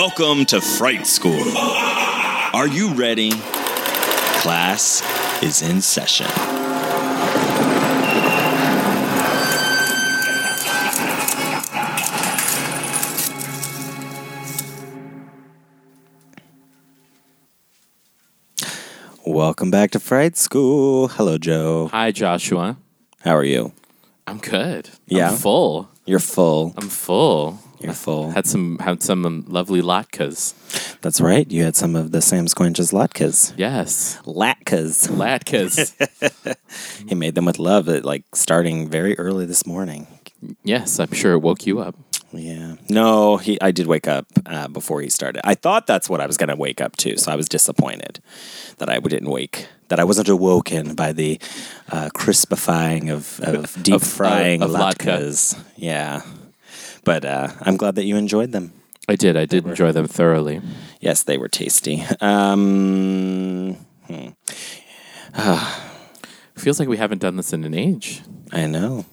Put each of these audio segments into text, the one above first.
Welcome to Fright School. Are you ready? Class is in session. Welcome back to Fright School. Hello, Joe. Hi, Joshua. How are you? I'm good. Yeah? I'm full. You're full. I'm full. You're full. Had some had some um, lovely latkes. That's right. You had some of the Sam Squinch's latkes. Yes, Latkes. latkes. He made them with love, at, like starting very early this morning. yes, I'm sure it woke you up. Yeah. No, he. I did wake up uh, before he started. I thought that's what I was going to wake up to, so I was disappointed that I didn't wake. That I wasn't awoken by the uh, crispifying of, of deep Of- frying of- of latke. latkes. Yeah. But uh, I'm glad that you enjoyed them. I did. I did enjoy them thoroughly. Yes, they were tasty. Um, Feels like we haven't done this in an age, I know.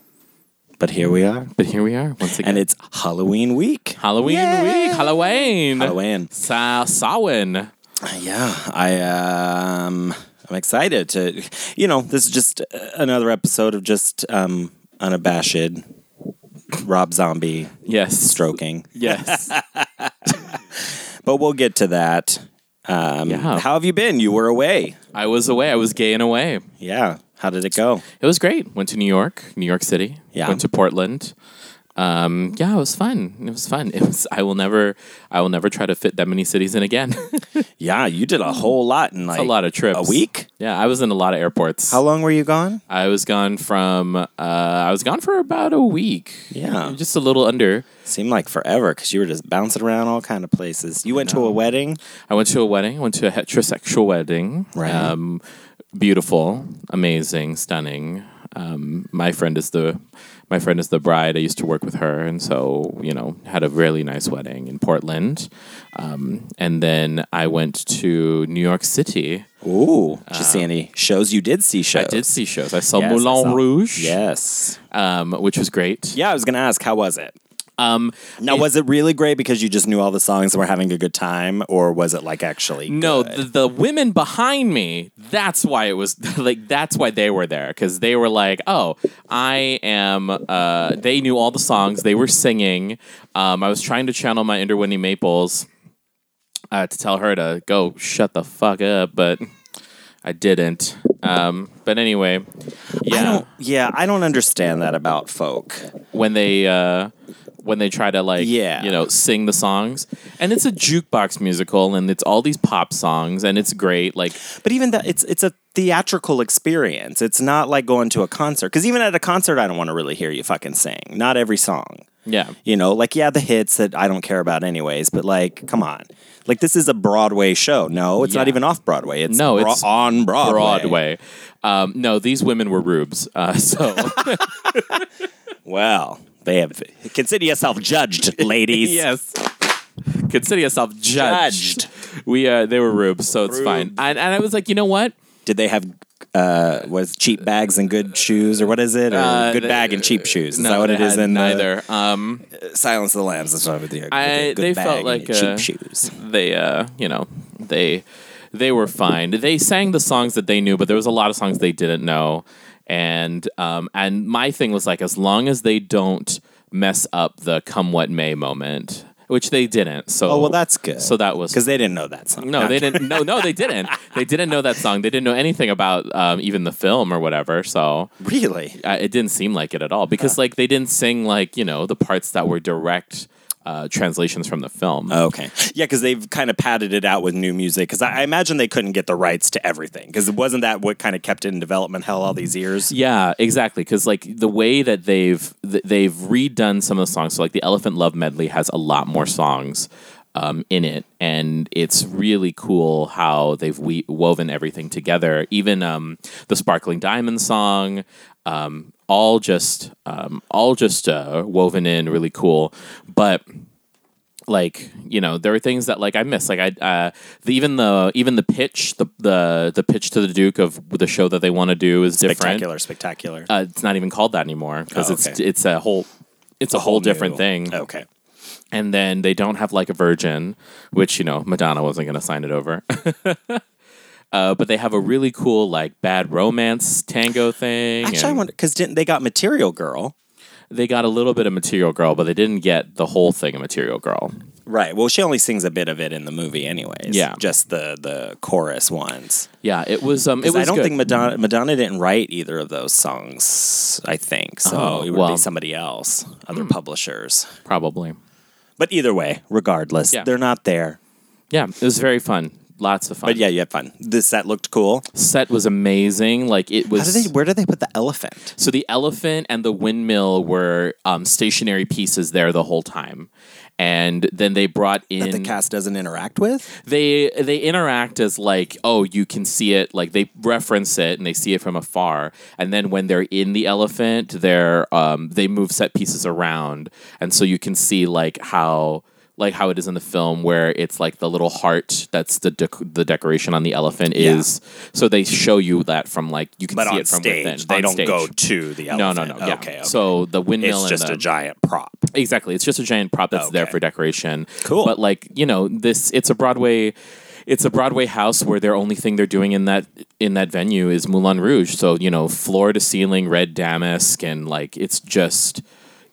But here we are. but here we are once again. And it's Halloween week. Halloween week. Halloween. Halloween. Sa- Samhain. Yeah, I um I'm excited to you know, this is just another episode of just um unabashed Rob Zombie Yes. stroking. Yes. But we'll get to that. Um Yeah. how have you been? You were away. I was away. I was gay and away. Yeah. How did it go? It was great. Went to New York, New York City. Yeah. Went to Portland. Um, yeah, it was fun. It was fun. It was. I will never. I will never try to fit that many cities in again. Yeah, you did a whole lot in like a lot of trips. A week? Yeah, I was in a lot of airports. How long were you gone? I was gone from. Uh, I was gone for about a week. Yeah. just a little under. Seemed like forever because you were just bouncing around all kind of places. You went to a wedding. I went to a wedding. I went to a heterosexual wedding. Right. Um, beautiful, amazing, stunning. Um, my friend is the my friend is the bride. I used to work with her, and so you know had a really nice wedding in Portland. Um, and then I went to New York City. Ooh, did you see any shows? You did see shows. I did see shows. I saw Yes, I Moulin saw- Rouge. Yes. um, which was great. Yeah, I was gonna ask, how was it? Um, Now, was it really great because you just knew all the songs and were having a good time, or was it like actually? No, good? the, the women behind me, that's why it was like that's why they were there cuz they were like, "Oh, I am uh they knew all the songs, they were singing. Um I was trying to channel my inner Wendy Maples uh to tell her to go shut the fuck up, but I didn't. Um but anyway, I yeah, don't, yeah, I don't understand that about folk. when they uh when they try to like Yeah. you know sing the songs and it's a jukebox musical and it's all these pop songs and it's great like But even that, it's it's a theatrical experience. It's not like going to a concert. Because even at a concert, I don't want to really hear you fucking sing. Not every song. yeah You know, like yeah, the hits that I don't care about anyways. But like, come on, like this is a Broadway show. No, it's not even off Broadway. It's No, bro- it's on Broadway. Broadway. Um, no, these women were rubes. Uh, so Well, they have consider yourself judged, ladies. yes, consider yourself judged. Judged. We uh, they were rubes, so it's fine. And, and I was like, you know what? Did they have uh was cheap bags and good shoes or what is it? Or Uh, good they- bag and cheap shoes. Is No, that what it is in the- neither? Um, Silence of the Lambs. That's what do. I Good they bag felt like cheap uh, shoes. They uh, you know, they they were fine. They sang the songs that they knew, but there was a lot of songs they didn't know. And um, and my thing was like, as long as they don't mess up the "Come What May" moment, which they didn't. So Oh well, that's good. so that was because they didn't know that song. No, they didn't. No, no, they didn't. They didn't know that song. They didn't know anything about um, even the film or whatever. So really. uh, it didn't seem like it at all because like they didn't sing like you know the parts that were direct uh, translations from the film. Okay. Yeah, because they've kind of padded it out with new music. Because I, I imagine they couldn't get the rights to everything. Because wasn't that what kind of kept it in development hell all these years? Yeah, exactly. Because like the way that they've th- they've redone some of the songs. So like the Elephant Love medley has a lot more songs um, in it, and it's really cool how they've we- woven everything together. Even um, the Sparkling Diamond song, um, all just um, all just uh, woven in, really cool. But like you know there are things that like I miss like I uh, the, even the even the pitch the the the pitch to the Duke of the show that they want to do is different. Spectacular, spectacular. Uh, it's not even called that anymore because Oh, it's okay. it's a whole it's a, whole, different new- thing. Okay. And then they don't have like a virgin, which you know Madonna wasn't going to sign it over. uh, but they have a really cool like bad romance tango thing. Actually, I wonder because didn't they got Material Girl? they got a little bit of Material Girl, but they didn't get the whole thing of Material Girl. Right. Well, she only sings a bit of it in the movie, anyways. Yeah. Just the the chorus ones. Yeah, it was. Um, it was. I don't good. think Madonna Madonna didn't write either of those songs. I think so. Oh, it would well. Be somebody else, other publishers. probably. But either way, regardless, Yeah. they're not there. Yeah, it was very fun. Lots of fun. But yeah, you had fun. The set looked cool. set was amazing. Like it was. How did they? Where did they put the elephant? So the elephant and the windmill were um, stationary pieces there the whole time, and then they brought in That the cast doesn't interact with. they they interact as like oh you can see it like they reference it and they see it from afar and then when they're in the elephant they're um, they move set pieces around and so you can see like how like how it is in the film where it's like the little heart that's the dec- the decoration on the elephant Yeah. is so they show you that from like you can But see it from stage, within they on don't stage. go to the no elephant. no no yeah Okay. okay. so the windmill and it's just the, a giant prop. Exactly. It's just a giant prop that's there for decoration. Cool. But like, you know, this it's a Broadway it's a Broadway house where their only thing they're doing in that in that venue is Moulin Rouge. So, you know, floor to ceiling red damask and like it's just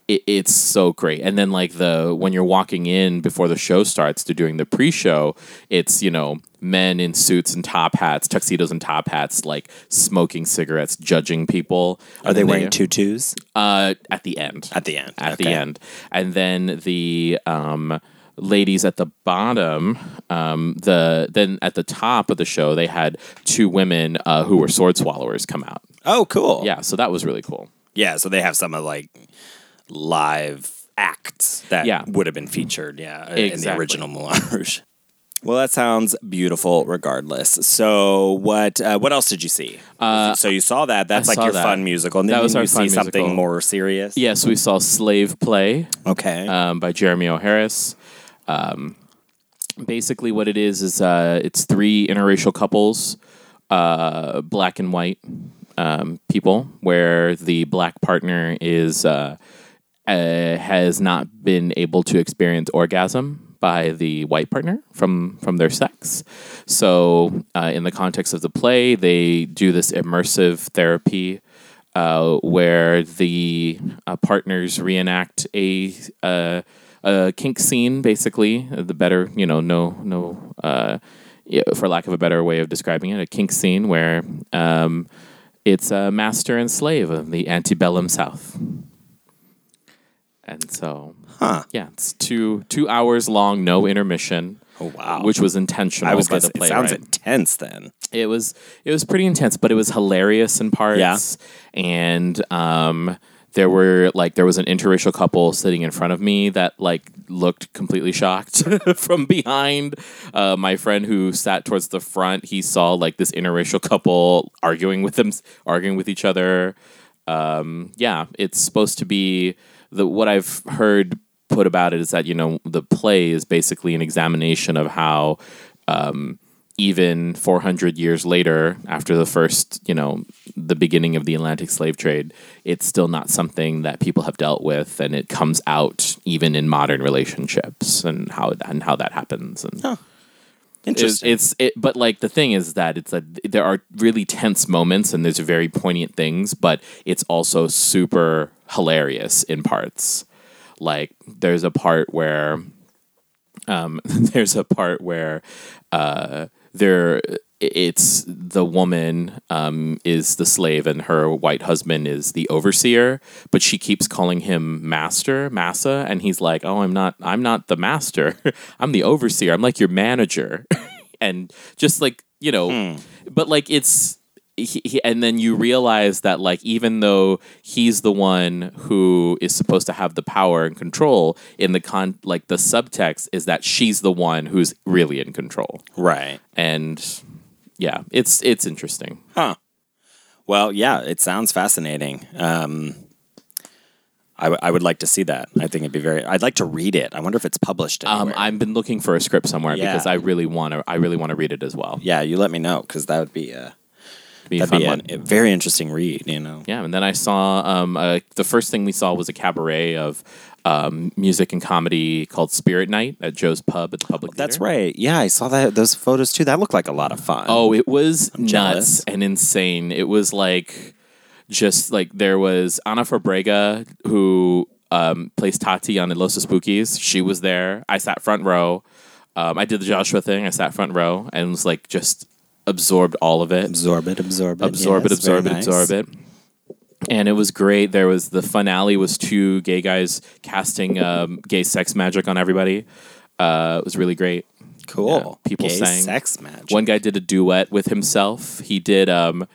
it, it's so great. And then like the when you're walking in before the show starts to doing the pre-show, it's, you know, men in suits and top hats, tuxedos and top hats like smoking cigarettes, judging people. Are And they wearing tutus uh at the end at the end? at the end. And then the um, ladies at the bottom, um, the then at the top of the show, they had two women uh, who were sword swallowers come out. Oh, cool. Yeah, so that was really cool. Yeah. So they have some of like live acts that Yeah. would have been featured. Yeah. In the original Moulin Rouge. Well, that sounds beautiful. Regardless, so what? Uh, what else did you see? so you saw that. That's I like your that. fun musical. And then That was you our see fun something more serious. Yes, we saw Slave Play Okay. um, by Jeremy O. Harris. Um, basically, what it is is uh, it's three interracial couples, uh, black and white um, people, where the black partner is uh, has not been able to experience orgasm by the white partner from from their sex. So, uh, in the context of the play, they do this immersive therapy uh, where the uh, partners reenact a, uh, a kink scene, basically. The better, you know, no, no, uh, for lack of a better way of describing it, a kink scene where um, it's a master and slave of the antebellum South. And so, Huh. yeah, it's two two hours long, no intermission. Oh, wow. Which was intentional I was by the say, it sounds playwright intense. Then it was it was pretty intense, but it was hilarious in parts. Yeah. And um, there were like there was an interracial couple sitting in front of me that like looked completely shocked from behind. Uh, my friend who sat towards the front, he saw like this interracial couple arguing with them, arguing with each other. Um, yeah, it's supposed to be the what I've heard put about it is that you know the play is basically an examination of how um, even 400 years later, after the first, you know, the beginning of the Atlantic slave trade, it's still not something that people have dealt with, and it comes out even in modern relationships and how and how that happens. And it's, interesting. it's it, but like the thing is that it's that there are really tense moments and there's very poignant things, but it's also super hilarious in parts. Like there's a part where um, there's a part where uh, there it's the woman um, is the slave and her white husband is the overseer, but she keeps calling him master, massa, and he's like, "Oh, I'm not. I'm not the master. I'm the overseer. I'm like your manager." and just like you know, but like it's. He, he, and then you realize that like even though he's the one who is supposed to have the power and control in the con like the subtext is that she's the one who's really in control Right. and yeah, it's it's interesting. Huh. Well, yeah, it sounds fascinating. Um, I, w- I would like to see that. I think it'd be very. I'd like to read it. I wonder if it's published Um. I've been looking for a script somewhere Yeah. because I really want to. I really want to read it as well. yeah, you let me know because that would be a Be a that'd fun be a, very interesting read. You know. Yeah, and then I saw um, uh, the first thing we saw was a cabaret of um, music and comedy called Spirit Night at Joe's Pub at the Public. That's Theater. right. Yeah, I saw that those photos too. That looked like a lot of fun. Oh, it was nuts jealous. and insane. It was like just like there was Ana Fabrega who um, plays Tati on the Los Espookys. She was there. I sat front row. Um, I did the Joshua thing. I sat front row and was like just absorbed all of it absorb it, absorb it, absorb it, Yes, absorb it, nice. absorb it. And it was great. There was the finale was two gay guys casting um, gay sex magic on everybody. Uh, it was really great. Cool. Yeah, people Gay sang. sex magic. One guy did a duet with himself. He did um,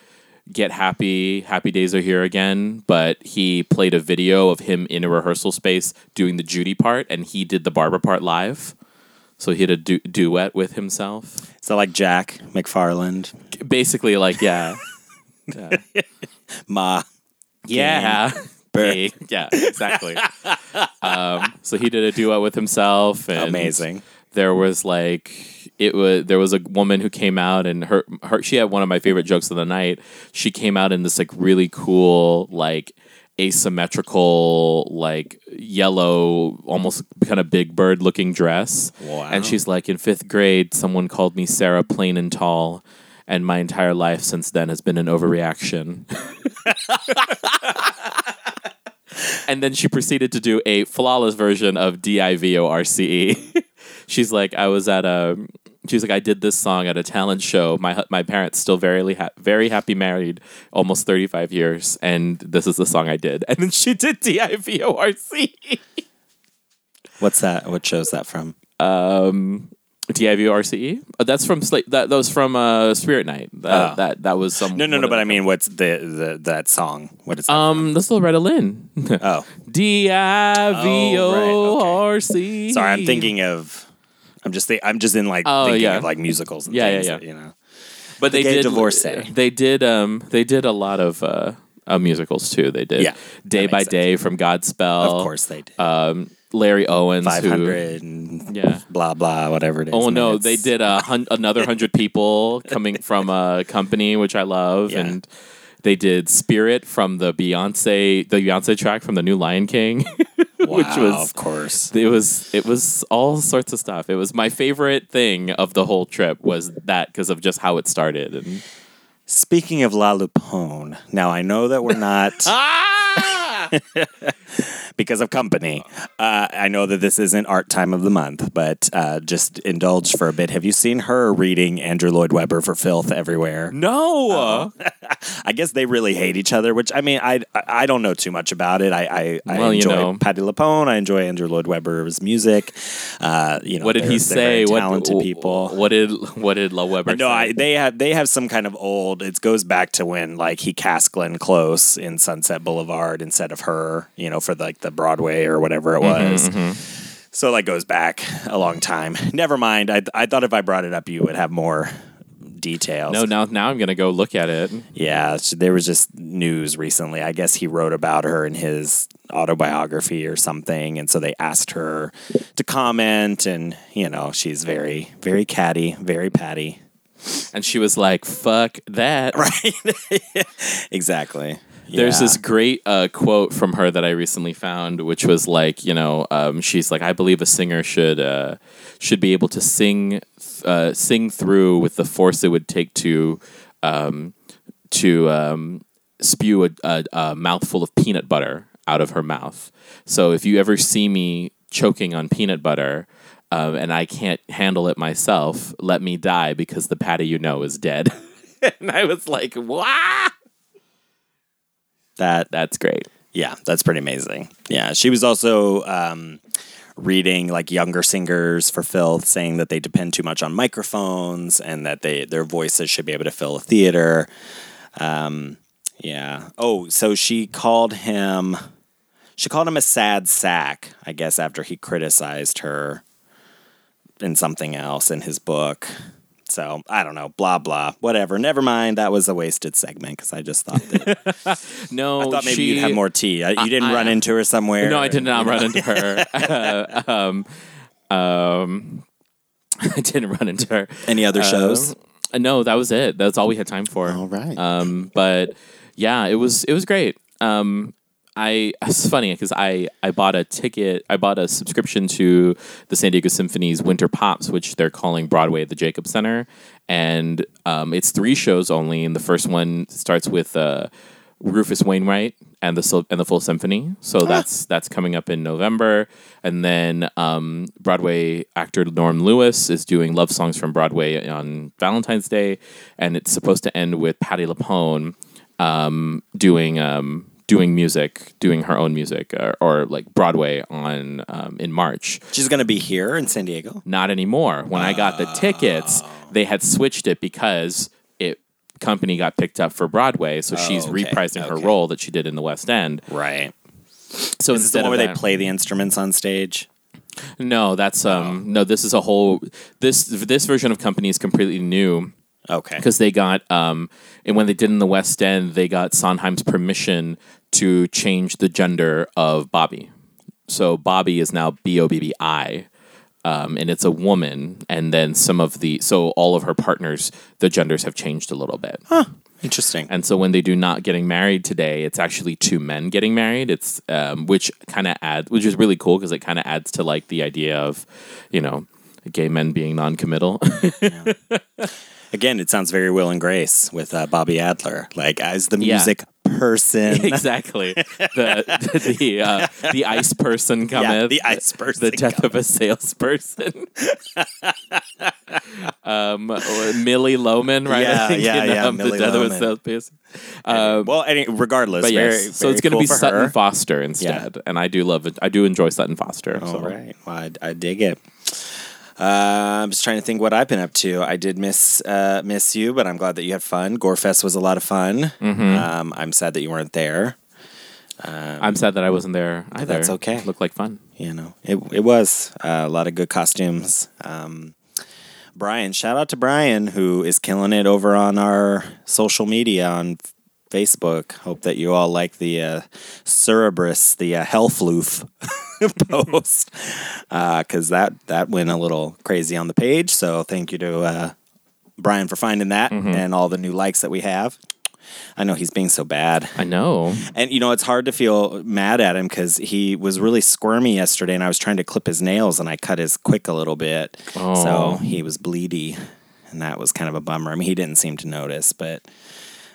"Get Happy, Happy Days Are Here Again," but he played a video of him in a rehearsal space doing the Judy part, and he did the Barbara part live. So he did a du- duet with himself. so like Jack McFarland, Basically, like yeah, Ma. yeah, yeah, exactly. um, so he did a duet with himself. And Amazing. there was like it was there was a woman who came out and her her she had one of my favorite jokes of the night. She came out in this like really cool like asymmetrical like yellow almost kind of big bird looking dress. Wow. And she's like in 5th grade someone called me Sarah plain and tall and my entire life since then has been an overreaction. and then she proceeded to do a flawless version of D I V O R C E. She's like, I was at a. She's like, I did this song at a talent show. My my parents still very ha- very happy married, almost thirty five years, and this is the song I did. And then she did D I V O R C. What's that? What show's that from? Um, D I V O R C E. Uh, That's from Slate. That, that was from uh, Spirit Night. That, Oh. that that was some. No, no, no. But I mean, what's the, the that song? What is that? um, that's Loretta Lynn. oh, D I V O R C. Sorry. I'm thinking of. I'm just. Think, I'm just in like Oh, thinking yeah. of like musicals. And Yeah, yeah, things yeah. that, you know. but they did divorcee. They did. Um, they did a lot of uh, uh musicals too. They did. Yeah, Day by makes Day from Godspell. Of course they did. Um, Larry Owens. who- Five hundred and Yeah. blah blah whatever it is. Oh no, they did a hun- another hundred people coming from a company which I love, Yeah. and they did Spirit from the Beyonce the Beyonce track from the new Lion King, Wow, which was of course. it was it was all sorts of stuff. It was my favorite thing of the whole trip was that because of just how it started and Speaking of La LuPone, now I know that we're not ah! because of company. Uh, I know that this isn't art time of the month, but uh, just indulge for a bit. Have you seen her reading Andrew Lloyd Webber for Filth everywhere? no. I guess they really hate each other, which I mean, I I don't know too much about it. I I, I Well, you enjoy know. Patti LuPone. I enjoy Andrew Lloyd Webber's music. Uh, you know, what did he say? very What talented people. What did what did La Webber No? I, they have they have some kind of old. It goes back to when like he cast Glenn Close in Sunset Boulevard instead of her, you know, for like the Broadway or whatever it mm-hmm, was. Mm-hmm. So that goes back a long time. Never mind. I I thought if I brought it up, you would have more details. no, now now I'm gonna go look at it. Yeah, there was just news recently. I guess he wrote about her in his autobiography or something, and so they asked her to comment, and you know, she's very, very catty, very patty. And she was like, "Fuck that." Right. exactly. There's this great uh, quote from her that I recently found, which was like, you know, um, she's like, I believe a singer should uh, should be able to sing uh, sing through with the force it would take to um, to um, spew a, a, a mouthful of peanut butter out of her mouth. So if you ever see me choking on peanut butter, um, and I can't handle it myself. Let me die because the Patti you know is dead. and I was like, "Wow, That that's great." Yeah, that's pretty amazing. Yeah, she was also um, reading like younger singers for Filth, saying that they depend too much on microphones and that they their voices should be able to fill a theater. Um, yeah. Oh, so she called him. She called him a sad sack, I guess, after he criticized her in something else in his book. So I don't know, blah blah, whatever. Never mind. That was a wasted segment because I just thought that No, I thought maybe she, you'd have more tea. Uh, You didn't I- run into her somewhere. No, I did not run into her. um, um, I didn't run into her. Any other shows? Uh, no, that was it. That's all we had time for. All right. Um, but yeah, it was it was great. Um, I it's funny because I I bought a ticket. I bought a subscription to the San Diego Symphony's Winter Pops, which they're calling Broadway at the Jacob Center, and um, it's three shows only. And the first one starts with uh, Rufus Wainwright and the and the full symphony. So that's that's coming up in November, and then um, Broadway actor Norm Lewis is doing love songs from Broadway on Valentine's Day, and it's supposed to end with Patti LuPone um, doing um, doing music, doing her own music, or, or like Broadway on um, in March. She's going to be here in San Diego. Not anymore. When I got the tickets, they had switched it because it company got picked up for Broadway, so she's okay, reprising her okay. role that she did in the West End. Right. So Is this the instead one of where they that- play the instruments on stage? No, that's um no. This is a whole this this version of company is completely new Okay. because they got um and when they did in the West End, they got Sondheim's permission to change the gender of Bobby. So Bobby is now B O B B I. Um, and it's a woman, and then some of the so all of her partners, the genders have changed a little bit. Huh. Interesting. And so when they do not getting married today, it's actually two men getting married. It's um, which kind of adds, which is really cool because it kind of adds to like the idea of, you know, gay men being non-committal. Again, it sounds very Will and Grace with uh, Bobbi Adler, like as the Yeah. music person. exactly. The the uh, the ice person cometh. Yeah, the ice person The death of a salesperson. um, Millie Loman, right? Yeah, think, yeah, in, yeah, um, Millie the death of a salesperson. well, any, regardless, But very, yes, so very it's going to cool be Sutton her. Foster instead, and I do love it. I do enjoy Sutton Foster. All so. right. Well, I, I dig it. Uh, I'm just trying to think what I've been up to. I did miss uh, miss you, but I'm glad that you had fun. Gorefest was a lot of fun. Mm-hmm. Um, I'm sad that you weren't there. I'm sad that I wasn't there either. That's okay. Looked like fun. You know, it it was uh, a lot of good costumes. Um, Brian, shout out to Brian who is killing it over on our social media on Facebook. Hope that you all like the uh, Cerberus, the uh, Hellfloof post, because that that went a little crazy on the page. So thank you to uh, Brian for finding that and all the new likes that we have. I know he's being so bad. I know. And you know, it's hard to feel mad at him because he was really squirmy yesterday, and I was trying to clip his nails, and I cut his quick a little bit, Oh. so he was bleedy, and that was kind of a bummer. I mean, he didn't seem to notice, but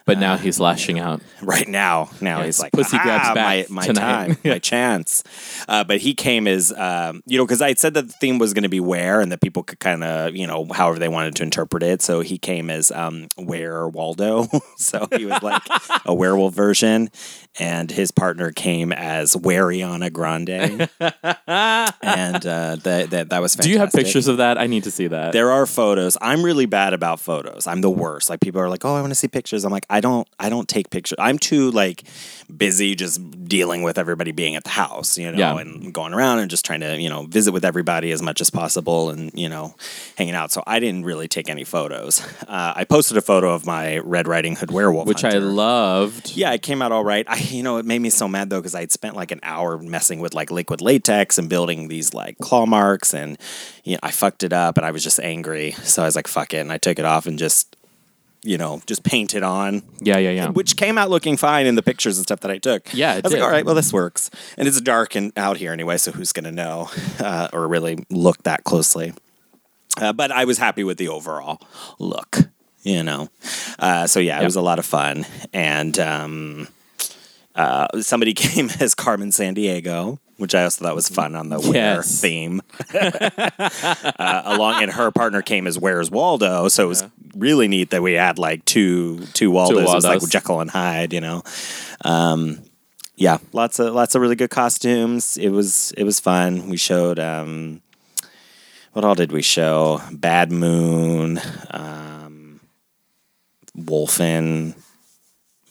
But now he's lashing out. right now, now he's like, pussy "Ah, grabs back my, my tonight." time, my chance. Uh, but he came as, um, you know, because I had said that the theme was going to be where, and that people could kind of, you know, however they wanted to interpret it. So he came as um, Where Waldo. so he was like a werewolf version, and his partner came as Wariana Grande, and uh, that that that was. Fantastic. Do you have pictures of that? I need to see that. There are photos. I'm really bad about photos. I'm the worst. Like people are like, "Oh, I want to see pictures." I'm like, "I don't I don't take pictures. I'm too like busy just dealing with everybody being at the house, you know, Yeah. and going around and just trying to, you know, visit with everybody as much as possible and, you know, hanging out. So I didn't really take any photos. Uh, I posted a photo of my Red Riding Hood werewolf which I loved. Yeah, it came out all right. I, you know, it made me so mad though because I'd spent like an hour messing with like liquid latex and building these like claw marks, and you know, I fucked it up, and I was just angry. So I was like, "Fuck it," and I took it off and just, you know, just painted on, Yeah, yeah, yeah. which came out looking fine in the pictures and stuff that I took. Yeah, it I was did. like, "All right, well, this works," and it's dark and out here anyway, so who's gonna know uh, or really look that closely? Uh, but I was happy with the overall look, you know. Uh, so yeah, it Yep. was a lot of fun, and um, uh, somebody came as Carmen Sandiego, which I also thought was fun on the Where Yes. theme. uh, along, and her partner came as Where's Waldo, so it was really neat that we had like two two Waldos. It was like Jekyll and Hyde, you know. Um, yeah, lots of lots of really good costumes. It was it was fun. We showed um, what all did we show? Bad Moon, um, Wolfen.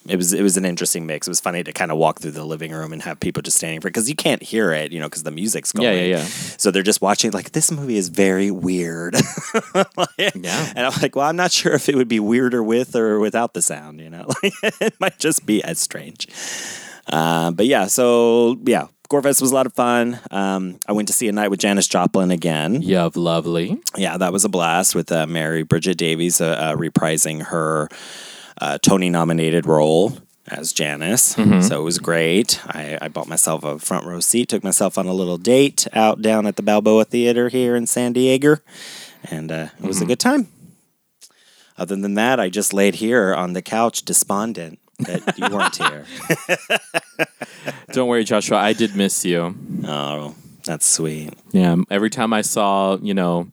It was it was an interesting mix. It was funny to kind of walk through the living room and have people just standing for because you can't hear it, you know, because the music's going. Yeah, yeah, yeah. So they're just watching like this movie is very weird. Yeah. And I'm like, well, I'm not sure if it would be weirder with or without the sound. You know, like it might just be as strange. Uh, but yeah, so yeah, Gorefest was a lot of fun. Um, I went to see a night with Janis Joplin again. Yeah, lovely. Yeah, that was a blast with uh, Mary Bridget Davies uh, uh, reprising her uh, Tony nominated role as Janis. So it was great. I, I bought myself a front row seat, took myself on a little date out down at the Balboa Theater here in San Diego, and uh, it was a good time. Other than that, I just laid here on the couch despondent that you weren't here. Don't worry, Joshua. I did miss you. Oh, that's sweet. Yeah. Every time I saw, you know,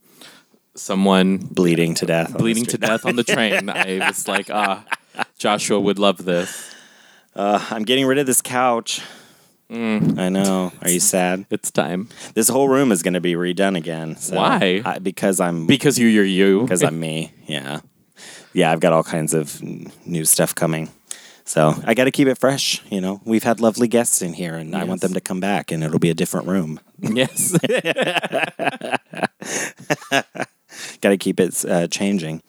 someone Bleeding to death. bleeding to death on the train, I was like, ah, Joshua would love this. Uh, I'm getting rid of this couch. I know. Are you sad? It's time This whole room is going to be redone again. So Why? I, because I'm because you, you're you. because I'm me. Yeah, yeah. I've got all kinds of new stuff coming. So I got to keep it fresh. You know, we've had lovely guests in here, and I want them to come back, and it'll be a different room. yes. Got to keep it uh, changing.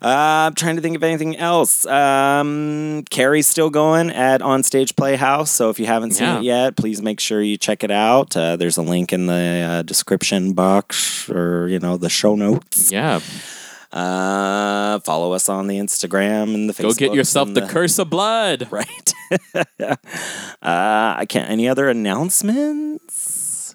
Uh, I'm trying to think of anything else. Um, Carrie's still going at Onstage Playhouse, so if you haven't seen Yeah. it yet, please make sure you check it out. Uh, there's a link in the uh, description box or you know the show notes. yeah. Uh, follow us on the Instagram and the Facebook. Go get yourself the curse of blood. right. uh, I can't. Any other announcements?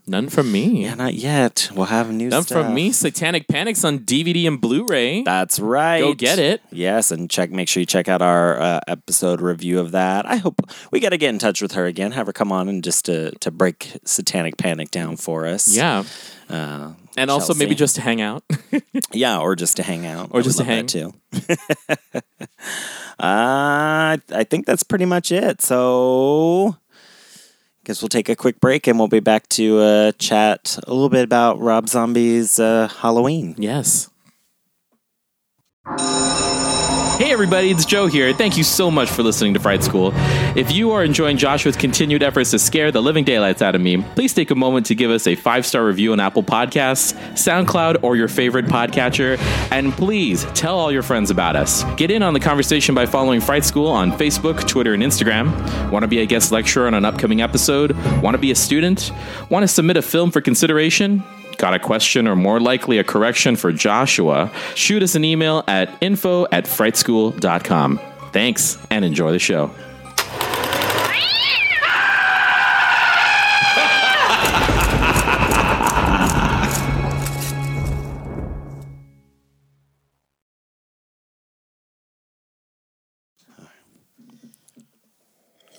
None from me. Yeah, not yet. We'll have new None stuff. from me. Satanic Panics on DVD and Blu-ray. That's right. Go get it. Yes, and check. Make sure you check out our uh, episode review of that. I hope we got to get in touch with her again. Have her come on and just to to break Satanic Panic down for us. Yeah. Uh, And also maybe just to hang out. yeah, or just to hang out, Or I just to hang too. uh, I think that's pretty much it. So. Guess we'll take a quick break and we'll be back to uh, chat a little bit about Rob Zombie's uh, Halloween. yes. Hey everybody, it's Joe here. Thank you so much for listening to Fright School. If you are enjoying Joshua's continued efforts to scare the living daylights out of me, please take a moment to give us a five star review on Apple Podcasts, SoundCloud, or your favorite podcatcher. And please tell all your friends about us. Get in on the conversation by following Fright School on Facebook, Twitter, and Instagram. Want to be a guest lecturer on an upcoming episode? Want to be a student? Want to submit a film for consideration? Got a question or more likely a correction for Joshua? Shoot us an email at info at frightschool.com. Thanks and enjoy the show.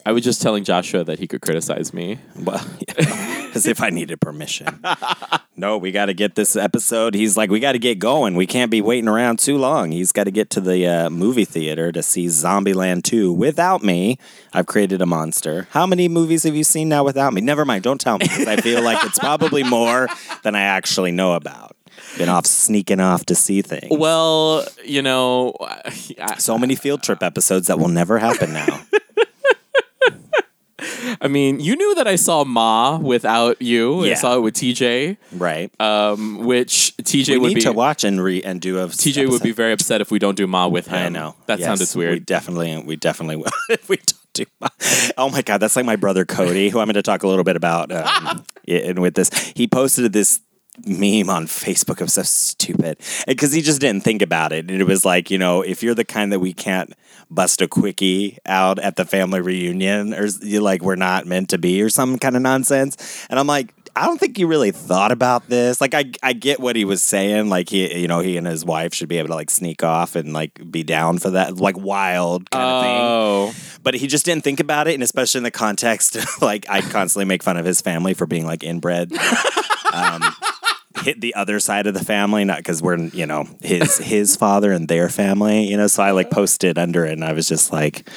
I was just telling Joshua that he could criticize me. Well, as if I needed permission. no, we got to get this episode. He's like, we got to get going. We can't be waiting around too long. He's got to get to the uh, movie theater to see Zombieland 2 without me. I've created a monster. How many movies have you seen now without me? Never mind. Don't tell me because I feel like it's probably more than I actually know about. Been off sneaking off to see things. Well, you know, I, so many field trip episodes that will never happen now. I mean, you knew that I saw Ma without you. I saw it with TJ, right. um, which TJ we would need be to watch and re and do a TJ would be very upset if we don't do Ma with him. I know. that Yes, sounded We weird. definitely, we definitely will. If we don't do. Oh my god, that's like my brother Cody, who I'm going to talk a little bit about. Um, yeah, and with this, he posted this meme on Facebook. Was so stupid because he just didn't think about it. And it was like, you know, if you're the kind that we can't bust a quickie out at the family reunion, or you're like we're not meant to be, or some kind of nonsense. And I'm like. I don't think he really thought about this. Like, I I get what he was saying. Like, he you know he and his wife should be able to like sneak off and like be down for that like wild kind of thing. Oh, But he just didn't think about it, and especially in the context, like I constantly make fun of his family for being like inbred. um, hit the other side of the family, not because we're you know his his father and their family, you know. So I like posted under it, and I was just like.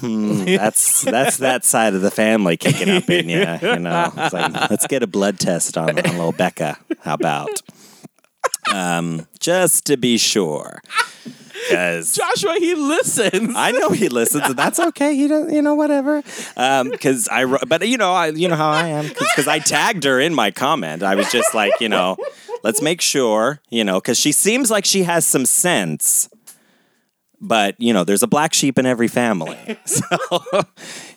Hmm, that's that's that side of the family kicking up in you, you know. It's like, let's get a blood test on, on little Becca. How about? Um, just to be sure, because Joshua, he listens. I know he listens, and that's okay. He does, you know, whatever. Um, because I, wrote- but you know, I, you know how I am. Because I tagged her in my comment. I was just like, you know, let's make sure, you know, because she seems like she has some sense. But you know, there's a black sheep in every family, so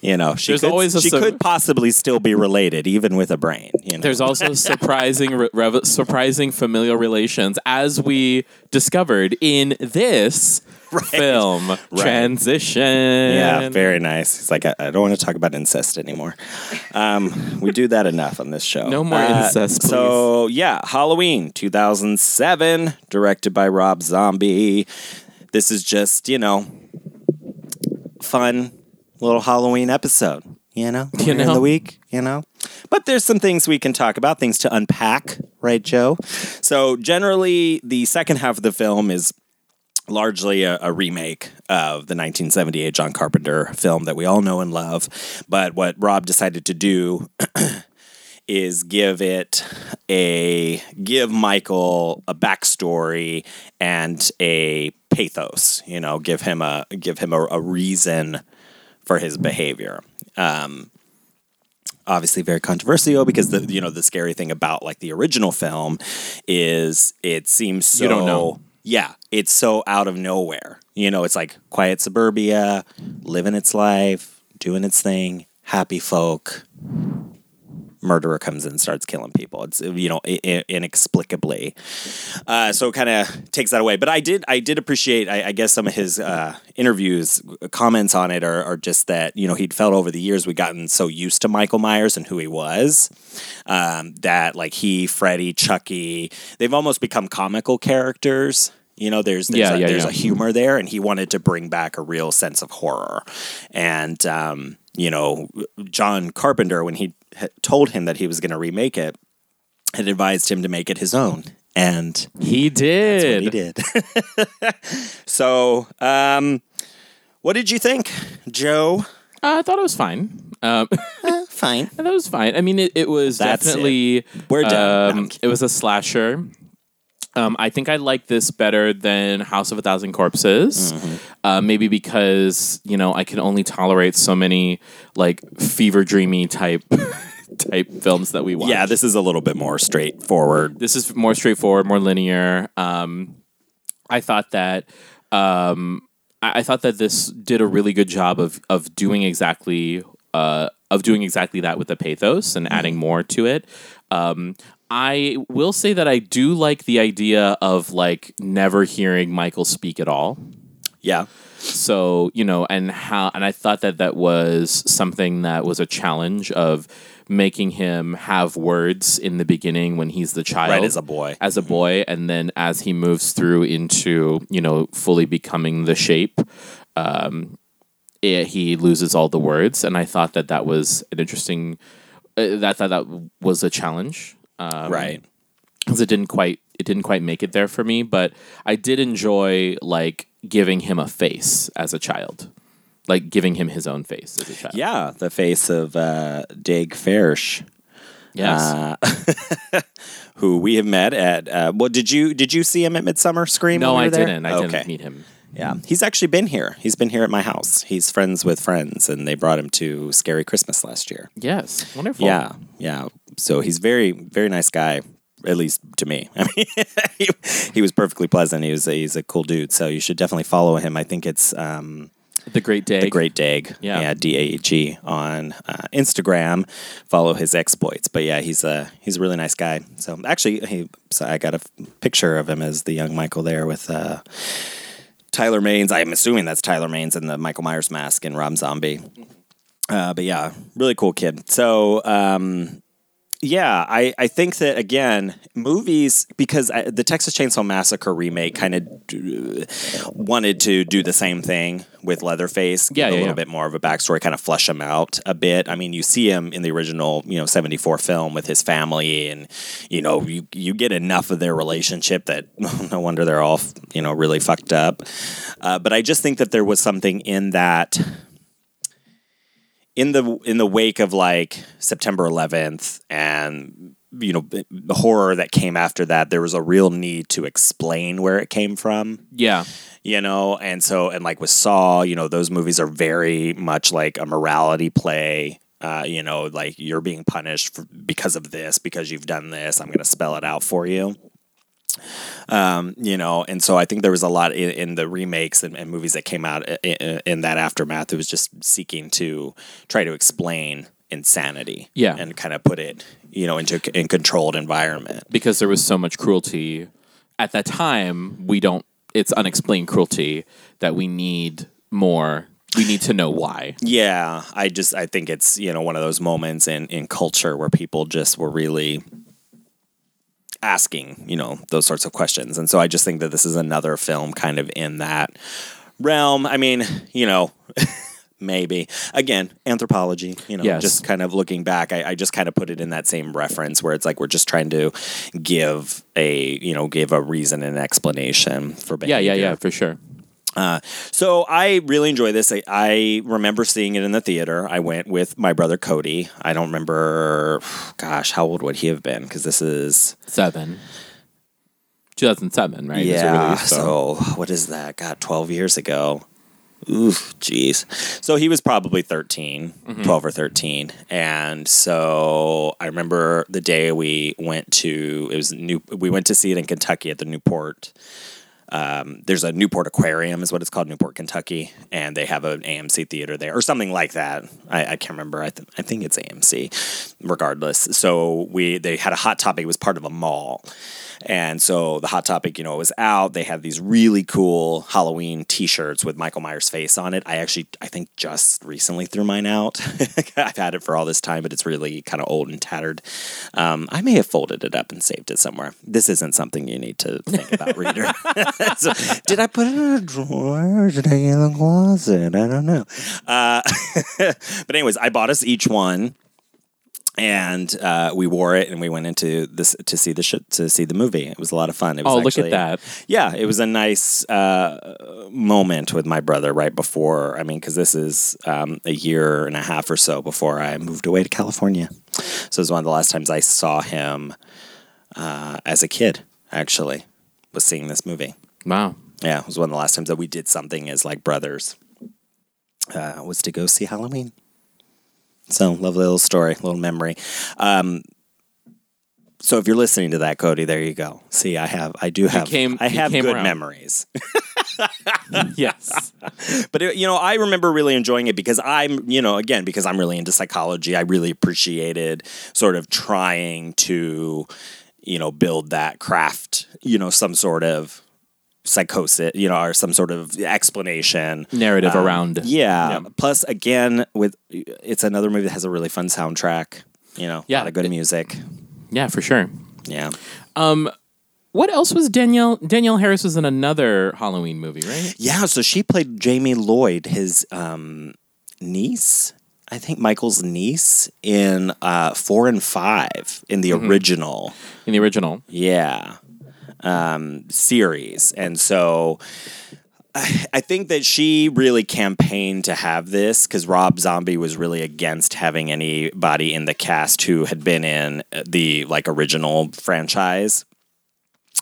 you know she There's could, always a she sur- could possibly still be related, even with a brain. You know, There's also surprising, re- rev- surprising familial relations, as we discovered in this film transition. Yeah, very nice. It's like I, I don't want to talk about incest anymore. Um, we do that enough on this show. Uh, No more incest, please. So yeah, Halloween 2007, directed by Rob Zombie. This is just you know, fun little Halloween episode. You know, You in know? the week. You know, but there's some things we can talk about, things to unpack, right, Joe? So generally, the second half of the film is largely a, a remake of the 1978 John Carpenter film that we all know and love. But what Rob decided to do is give it a give Michael a backstory and a pathos. You know, give him a give him a, a reason for his behavior. Um, obviously very controversial because the you know the scary thing about like the original film is it seems so You don't know. yeah it's so out of nowhere you know it's like quiet suburbia living its life doing its thing happy folk murderer comes in and starts killing people. It's you know i- inexplicably. Uh, so it kind of takes that away. But i did i did appreciate i, I guess some of his uh, interviews comments on it are, are just that you know he'd felt over the years we'd gotten so used to michael myers and who he was um, that like he freddy chucky they've almost become comical characters. You know there's there's, Yeah, a, yeah, there's yeah. a humor there and he wanted to bring back a real sense of horror. And um, you know john carpenter when he had told him that he was going to remake it had advised him to make it his own and He did. he did so um, what did you think joe Uh, I thought it was fine. Um, fine that was fine. I mean, it, it was That's definitely. We're done. Um, it was a slasher. Um, I think I like this better than House of a Thousand Corpses. Mm-hmm. Uh, maybe because you know I can only tolerate so many like fever dreamy type type films that we watch. yeah this is a little bit more straightforward this is more straightforward, more linear. Um, I thought that um, I, I thought that this did a really good job of of doing exactly uh, of doing exactly that with the pathos and adding more to it. Um, I will say that I do like the idea of like never hearing Michael speak at all. Yeah. So you know and how and i thought that that was something that was a challenge of making him have words in the beginning when he's the child. Right, as a boy. as a boy and then as he moves through into you know fully becoming the shape um it, he loses all the words and i thought that that was an interesting uh, that that that was a challenge um, right because it didn't quite it didn't quite make it there for me but i did enjoy like giving him a face as a child like giving him his own face as a child yeah the face of uh, Daeg Faerch yes uh, who we have met at. Uh, well, did you did you see him at Midsummer Scream? no i didn't i okay. didn't meet him Yeah, he's actually been here. He's been here at my house. He's friends with friends, and they brought him to Scary Christmas last year. yes wonderful Yeah, yeah. So he's very very nice guy. At least to me, I mean, he, he was perfectly pleasant. He was a, he's a cool dude. So you should definitely follow him. I think it's um, the great day the Great Daeg. Yeah. D A E G on uh, Instagram. Follow his exploits. But yeah, he's a he's a really nice guy. So actually, he so I got a f- picture of him as the young Michael there with uh, Tyler Maines. I'm assuming that's Tyler Maines in the Michael Myers mask and Rob Zombie. Uh, but yeah, really cool kid. So um, yeah, I, I think that again, movies because I, the Texas Chainsaw Massacre remake kind of wanted to do the same thing with Leatherface, give Yeah, a little yeah. bit more of a backstory, kind of flesh him out a bit. I mean, you see him in the original, you know, seventy four film with his family, and you know, you you get enough of their relationship that no wonder they're all you know really fucked up. Uh, but I just think that there was something in that in the in the wake of like September 11th and you know the horror that came after that there was a real need to explain where it came from. Yeah. you know and so and like with Saw you know those movies are very much like a morality play. Uh, you know like you're being punished for, because of this because you've done this I'm going to spell it out for you um, you know, and so I think there was a lot in, in the remakes and, and movies that came out in, in that aftermath. It was just seeking to try to explain insanity, Yeah. and kind of put it, you know, into a in controlled environment. because there was so much cruelty at that time we don't it's unexplained cruelty that we need more we need to know why Yeah, I just I think it's you know one of those moments in in culture where people just were really asking you know those sorts of questions, and so I just think that this is another film kind of in that realm. I mean, you know. Maybe again, anthropology. You know, Yes. just kind of looking back, I, I just kind of put it in that same reference where it's like we're just trying to give a you know give a reason and explanation for behavior. yeah yeah yeah for sure Uh, so I really enjoy this. I, I remember seeing it in the theater. I went with my brother Cody. I don't remember, gosh, how old would he have been? Because this is seven 2007 right yeah. released, So what is that? God, twelve years ago. Oof, jeez. So he was probably 13, Mm-hmm. 12 or 13. And so I remember the day we went to, it was new, we went to see it in Kentucky at the Newport. Um, there's a Newport Aquarium, is what it's called, Newport, Kentucky. And they have an AMC theater there or something like that. I, I can't remember. I, th- I think it's AMC, regardless. So we, they had a Hot Topic, it was part of a mall. And so the Hot Topic, you know, was out. They had these really cool Halloween T-shirts with Michael Myers' face on it. I actually, I think, just recently threw mine out. I've had it for all this time, but it's really kind of old and tattered. Um, I may have folded it up and saved it somewhere. This isn't something you need to think about, reader. so, did I put it in a drawer? Or did I get in the closet? I don't know. Uh, but anyways, I bought us each one and uh, we wore it and we went into this to see the sh- to see the movie. It was a lot of fun. It was oh look at that Yeah, it was a nice uh, moment with my brother right before. I mean, because this is um, a year and a half or so before I moved away to California. So it was one of the last times I saw him uh, as a kid. Actually, was seeing this movie. wow Yeah, it was one of the last times that we did something as like brothers. Uh, was to go see Halloween. So lovely little story, little memory. Um, so if you're listening to that, Cody, there you go. See, I have, I do have, came- I have good around. memories. yes But it, you know, I remember really enjoying it because I'm, you know, again because I'm really into psychology. I really appreciated sort of trying to, you know, build that craft. You know, some sort of psychosis, you know, or some sort of explanation. narrative around Yeah. Yep. Plus, again, with it's another movie that has a really fun soundtrack. You know, Yeah. a lot of good music. yeah for sure Yeah. Um, what else was danielle danielle harris was in another halloween movie right Yeah, so she played Jamie Lloyd, his um, niece. I think Michael's niece in uh, four and five in the Mm-hmm. original, in the original yeah, um, series, and so I, think that she really campaigned to have this because Rob Zombie was really against having anybody in the cast who had been in the like original franchise.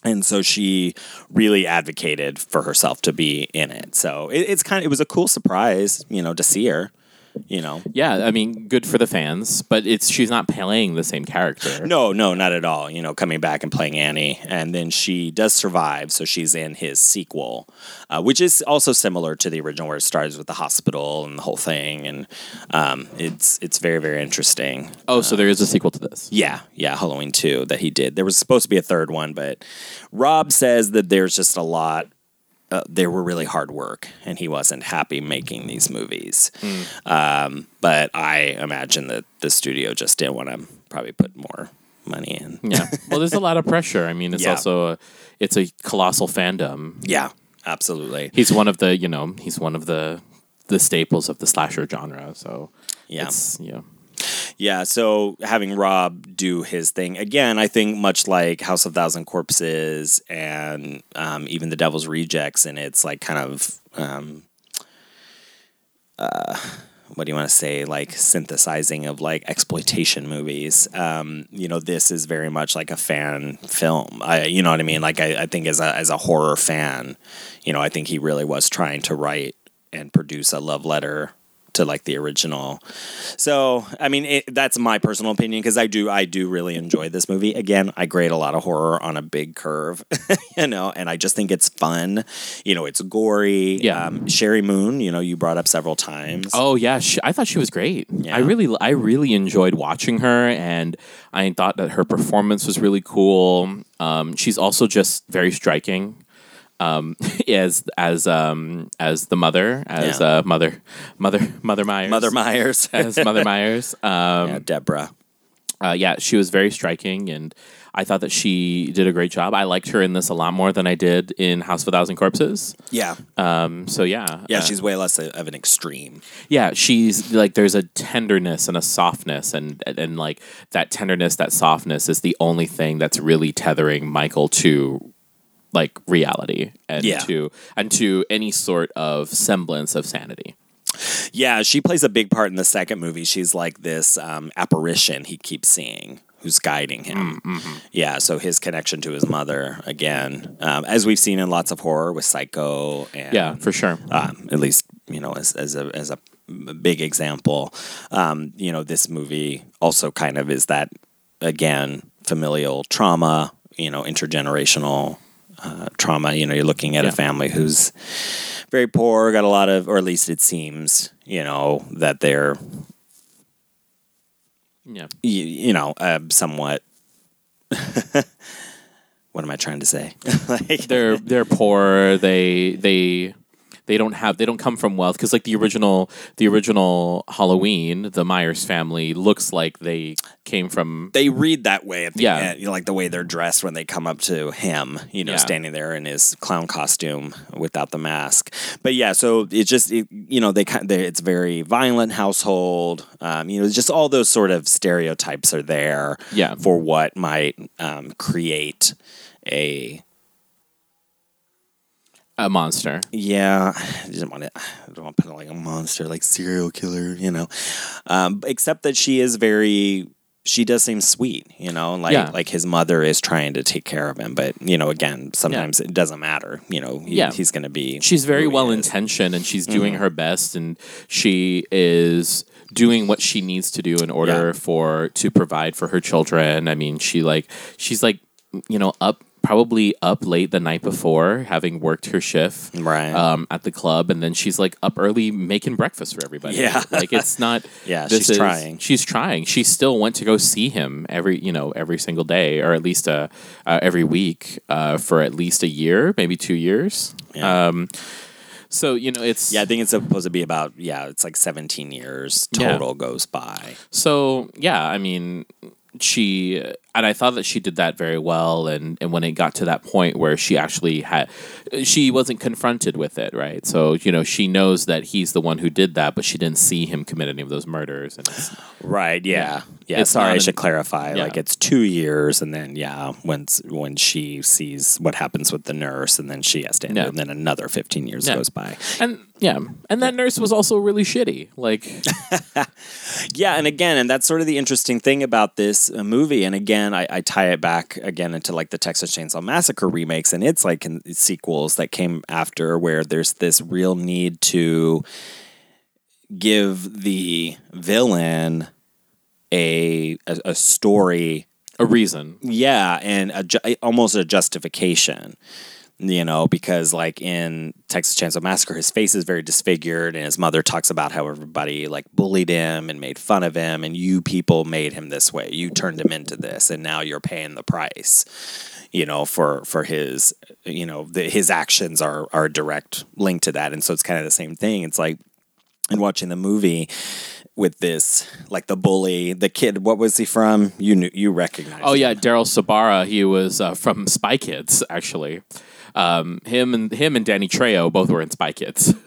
And so she really advocated for herself to be in it. So it, it's kind of it was a cool surprise, you know, to see her. You know, yeah i mean good for the fans but it's she's not playing the same character no, no, not at all. You know, coming back and playing Annie, and then she does survive, so she's in his sequel, uh, which is also similar to the original, where it starts with the hospital and the whole thing, and um, it's it's very very interesting. oh so there is a sequel to this Yeah, yeah, Halloween 2 that he did. There was supposed to be a third one, but Rob says that there's just a lot. Uh, they were really hard work, and he wasn't happy making these movies. Um, but I imagine that the studio just didn't want to probably put more money in. Yeah. Well, there's a lot of pressure. I mean, it's Yeah. also a, it's a colossal fandom. Yeah, absolutely. He's one of the you know he's one of the the staples of the slasher genre. So Yeah. it's, yeah. Yeah, so having Rob do his thing again, I think much like House of Thousand Corpses and um, even The Devil's Rejects, and it's like kind of um, uh, what do you want to say, like synthesizing of like exploitation movies. Um, you know, this is very much like a fan film. I, you know what I mean? Like I, I think as a as a horror fan, you know, I think he really was trying to write and produce a love letter to like the original. So, I mean, it, that's my personal opinion because I do, I do really enjoy this movie. Again, I grade a lot of horror on a big curve, you know, and I just think it's fun. You know, it's gory. Yeah. Um, Sheri Moon, you know, you brought up several times. Oh yeah, she, I thought she was great. Yeah. I really, I really enjoyed watching her, and I thought that her performance was really cool. Um, she's also just very striking. Um, as as um as the mother as Yeah. uh mother mother mother Myers Mother Myers. as mother Myers um yeah, Deborah. uh, yeah, she was very striking, and I thought that she did a great job. I liked her in this a lot more than I did in House of a Thousand Corpses. Yeah. Um, so yeah, Yeah, uh, she's way less of an extreme. yeah, she's like there's a tenderness and a softness, and and like that tenderness, that softness is the only thing that's really tethering Michael to like reality and Yeah. to and to any sort of semblance of sanity. Yeah, she plays a big part in the second movie. She's like this um, apparition he keeps seeing who's guiding him. Yeah, so his connection to his mother, again, um, as we've seen in lots of horror with Psycho and Yeah, for sure. um, at least you know as, as a as a big example. Um, you know, this movie also kind of is that again familial trauma. You know, intergenerational uh, trauma. You know, you're looking at Yeah. a family who's very poor, got a lot of, or at least it seems, you know, that they're Yeah. you, you know uh, somewhat. what am I trying to say? like, they're they're poor. They they they don't have they don't come from wealth because like the original the original Halloween, the Myers family looks like they came from they read that way at the Yeah. end. You know, like the way they're dressed when they come up to him, you know, Yeah. standing there in his clown costume without the mask. But yeah, so it's just, it, you know, they kind they, it's very violent household. Um, you know, just all those sort of stereotypes are there Yeah. for what might um, create a a monster. Yeah, I didn't want to. I don't want to put it like a monster, like serial killer, you know. Um, except that she is very. She does seem sweet, you know, like Yeah. like his mother is trying to take care of him, but you know, again, sometimes it doesn't matter. You know, he, Yeah. he's going to be. She's very well intentioned and she's Mm-hmm. doing her best and she is doing what she needs to do in order Yeah. for to provide for her children. I mean, she like she's like you know up probably up late the night before having worked her shift Right. um, at the club and then she's like up early making breakfast for everybody Yeah. like it's not Yeah, this she's trying. she's trying she still went to go see him every you know every single day or at least uh, uh, every week uh, for at least a year maybe two years Yeah. um, so you know it's yeah, I think it's supposed to be about yeah, it's like seventeen years Yeah. total goes by. So yeah, I mean, she and I thought that she did that very well. And and when it got to that point where she actually had, she wasn't confronted with it, right? So you know, she knows that he's the one who did that, but she didn't see him commit any of those murders. And Right. Yeah. Yeah. It's sorry, I an- should clarify. Yeah. Like it's two years, and then yeah, when when she sees what happens with the nurse, and then she has to end Yeah. it, and then another fifteen years Yeah. goes by. and yeah, and that nurse was also really shitty. Like Yeah, and again, and that's sort of the interesting thing about this uh, movie. And again, I, I tie it back again into like the Texas Chainsaw Massacre remakes, and it's like in sequels that came after, where there's this real need to give the villain a a, a story a reason. Yeah, and a, ju- almost a justification, you know, because like in Texas Chainsaw Massacre, his face is very disfigured, and his mother talks about how everybody like bullied him and made fun of him, and you people made him this way. You turned him into this, and now you're paying the price. You know, for for his, you know, the, his actions are are a direct link to that, and so it's kind of the same thing. It's like and watching the movie with this like the bully, the kid. What was he from? You knew you recognized. Oh yeah, Daryl Sabara. He was uh, from Spy Kids, actually. Um, him and him and Danny Trejo both were in Spy Kids.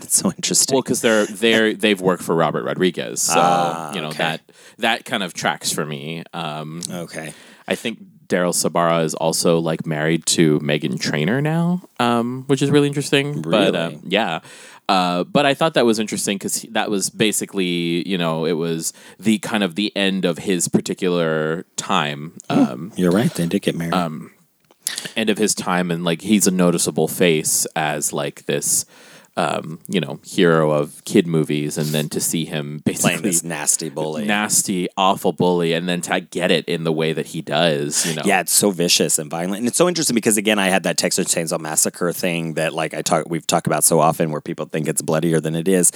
that's so interesting. well, because they're they're they've worked for Robert Rodriguez, so Ah, you know okay. that that kind of tracks for me. Um, okay. I think Daryl Sabara is also like married to Meghan Trainor now, um, which is really interesting. But um, yeah. Uh, but I thought that was interesting because that was basically, you know, it was the kind of the end of his particular time. Um, You're right. They did get married. end of his time and like he's a noticeable face as like this um, you know, hero of kid movies and then to see him Playing basically this nasty bully. nasty, awful bully and then to get it in the way that he does, you know. Yeah, it's so vicious and violent, and it's so interesting because again, I had that Texas Chainsaw Massacre thing that like I talk we've talked about so often, where people think it's bloodier than it is,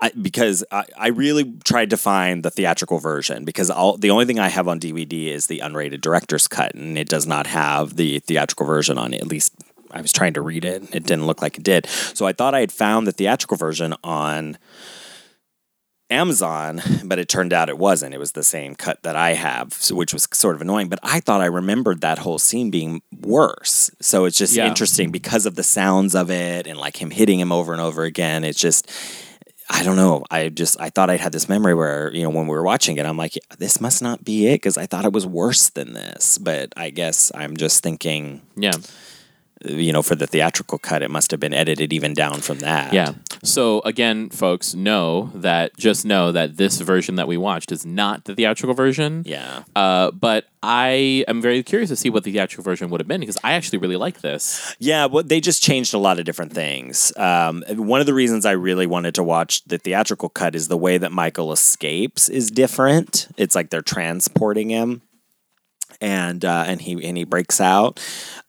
I, because I, I really tried to find the theatrical version because all the only thing I have on DVD is the unrated director's cut, and it does not have the theatrical version on it. At least I was trying to read it; it didn't look like it did. So I thought I had found the theatrical version on. Amazon, but it turned out it wasn't. It was the same cut that I have, so, which was sort of annoying. But I thought I remembered that whole scene being worse. So it's just Yeah. interesting because of the sounds of it and like him hitting him over and over again. It's just, I don't know. I just, I thought I had this memory where, you know, when we were watching it, I'm like, this must not be it because I thought it was worse than this. But I guess I'm just thinking, Yeah. You know, for the theatrical cut, it must have been edited even down from that. Yeah. So again, folks, know that just know that this version that we watched is not the theatrical version. Yeah. Uh, but I am very curious to see what the theatrical version would have been because I actually really like this. Yeah, well, they just changed a lot of different things. Um, one of the reasons I really wanted to watch the theatrical cut is the way that Michael escapes is different. It's like they're transporting him, and uh, and he and he breaks out.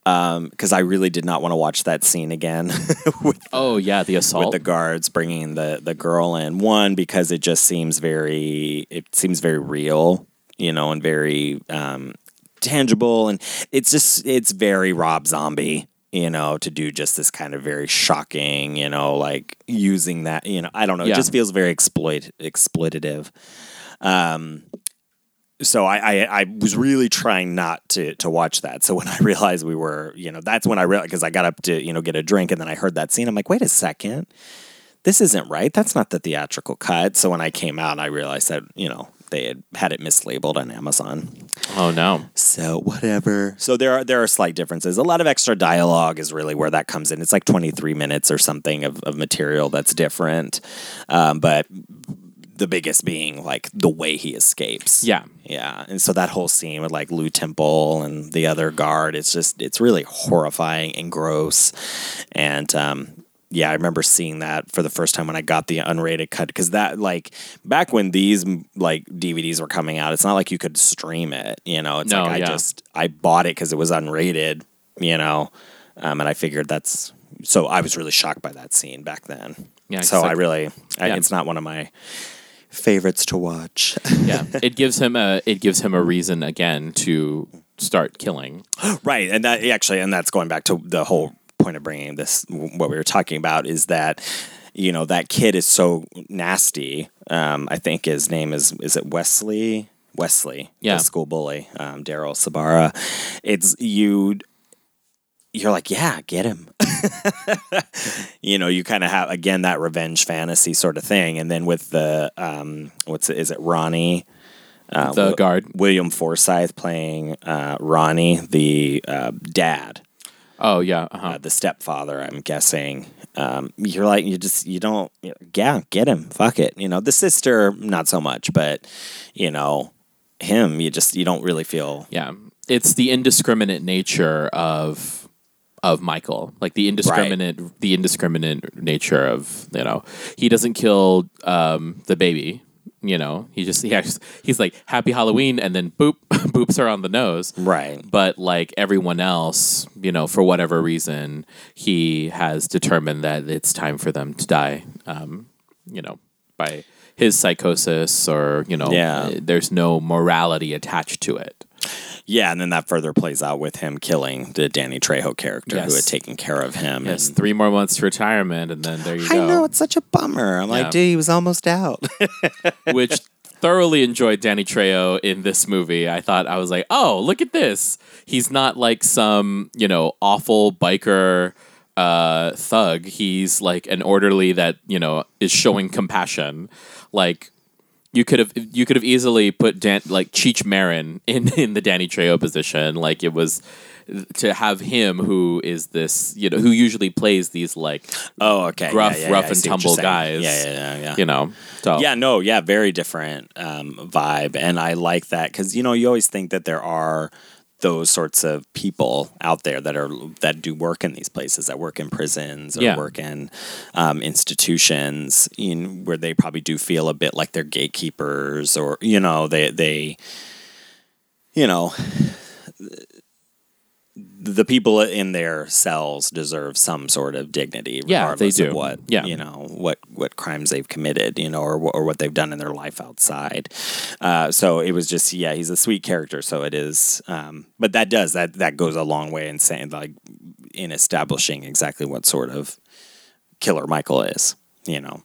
Because I really did not want to watch that scene again with Oh yeah, the assault with the guards bringing the the girl in. One because it just seems very it seems very real, you know, and very um, tangible, and it's just it's very Rob Zombie. You know, to do just this kind of very shocking, you know, like using that, you know, I don't know, Yeah. it just feels very exploit exploitative. Um, so I, I I was really trying not to to watch that. So when I realized we were, you know, that's when I realized because I got up to you know get a drink and then I heard that scene. I'm like, wait a second, this isn't right. That's not the theatrical cut. So when I came out, I realized that you know they had had it mislabeled on Amazon. oh no. So whatever. So there are there are slight differences. A lot of extra dialogue is really where that comes in. It's like 23 minutes or something of, of material that's different, um, but the biggest being like the way he escapes. Yeah. Yeah, and so that whole scene with like Lou Temple and the other guard, it's just it's really horrifying and gross. And um, yeah, I remember seeing that for the first time when I got the unrated cut because that like back when these like DVDs were coming out, it's not like you could stream it. You know, it's No, like I yeah. just I bought it because it was unrated. You know, um, and I figured that's so I was really shocked by that scene back then. Yeah, so 'cause, I really I, Yeah. it's not one of my favorites to watch. Yeah. it gives him a it gives him a reason again to start killing. Right, and that actually, and that's going back to the whole point of bringing this. What we were talking about is that you know that kid is so nasty. Um, I think his name is is it Wesley Wesley, Yeah. the school bully, um, Daryl Sabara. It's you. You're like, yeah, get him. you know, you kind of have again that revenge fantasy sort of thing, and then with the um, what's it? Is it Ronnie? Uh, The Wi- guard. William Forsythe playing uh, Ronnie, the uh, dad, Oh yeah. Uh-huh. uh, the stepfather. I'm guessing. Um, you're like you just you don't yeah get him fuck it you know the sister not so much but you know him you just you don't really feel Yeah, it's the indiscriminate nature of of Michael, like the indiscriminate the indiscriminate nature of you know he doesn't kill um, the baby. You know, he just he actually, he's like Happy Halloween, and then boop boops her on the nose. right But like everyone else, you know, for whatever reason, he has determined that it's time for them to die. Um, you know, by his psychosis, or you know, Yeah. there's no morality attached to it. Yeah, and then that further plays out with him killing the Danny Trejo character who had taken care of him. Yes, and- three more months to retirement, and then there you I go. I know it's such a bummer. I'm Yeah. like, dude, he was almost out. which thoroughly enjoyed Danny Trejo in this movie. I thought I was like, oh, look at this. He's not like some you know awful biker uh, thug. He's like an orderly that you know is showing compassion. Like you could have you could have easily put Dan like Cheech Marin in in the Danny Trejo position. Like it was to have him who is this you know who usually plays these like oh, okay. Gruff, yeah, yeah, rough yeah, and tumble guys. Yeah, yeah, yeah. yeah. you know so Yeah, no, yeah, very different um, vibe, and I like that because you know you always think that there are those sorts of people out there that are that do work in these places, that work in prisons or Yeah. work in um, institutions, in where they probably do feel a bit like they're gatekeepers, or you know they they, you know. The people in their cells deserve some sort of dignity, Yeah, they regardless of do. what Yeah. you know what what crimes they've committed, you know, or or what they've done in their life outside. Uh, so it was just yeah, he's a sweet character. So it is, um, but that does that that goes a long way in saying like in establishing exactly what sort of killer Michael is, you know,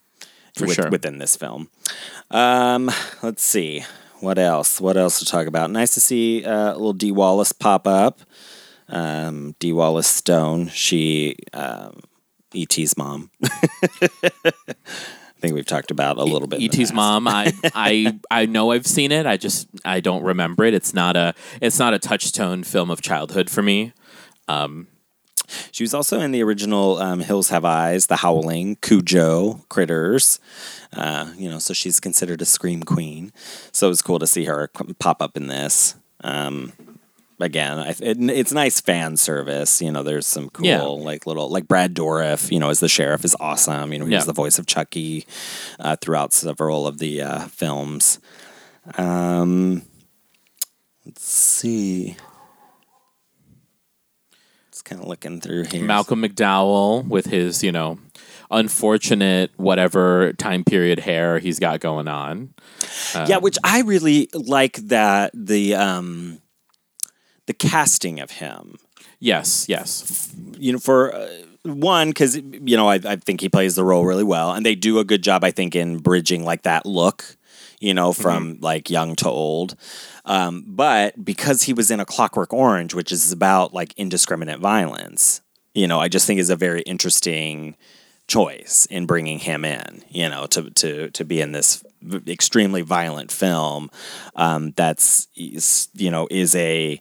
For with- sure. within this film. Um, let's see what else. What else to talk about? Nice to see uh, little Dee Wallace pop up. Um, Dee Wallace Stone. She um, ET's mom. I think we've talked about a little bit. E.T.'s mom. I I I know I've seen it. I just I don't remember it. It's not a it's not a touchstone film of childhood for me. She was also in the original um, Hills Have Eyes, The Howling, Cujo, Critters. Uh, you know, so she's considered a scream queen. So it was cool to see her pop up in this. Um, again, I, it, it's nice fan service. You know, there's some cool Yeah. like little like Brad Dourif. You know, as the sheriff is awesome. You know, he Yeah. was the voice of Chucky uh, throughout several of the uh, films. Um, let's see. Just kind of looking through here. Malcolm McDowell with his you know unfortunate whatever time period hair he's got going on. yeah, which I really like that the um the casting of him. Yes, yes, You know, for uh, one, because you know, I, I think he plays the role really well, and they do a good job, I think, in bridging like that look. You know, from like young to old. Um, but because he was in a Clockwork Orange, which is about like indiscriminate violence, you know, I just think is a very interesting choice in bringing him in. You know, to to to be in this extremely violent film um, that's you know is a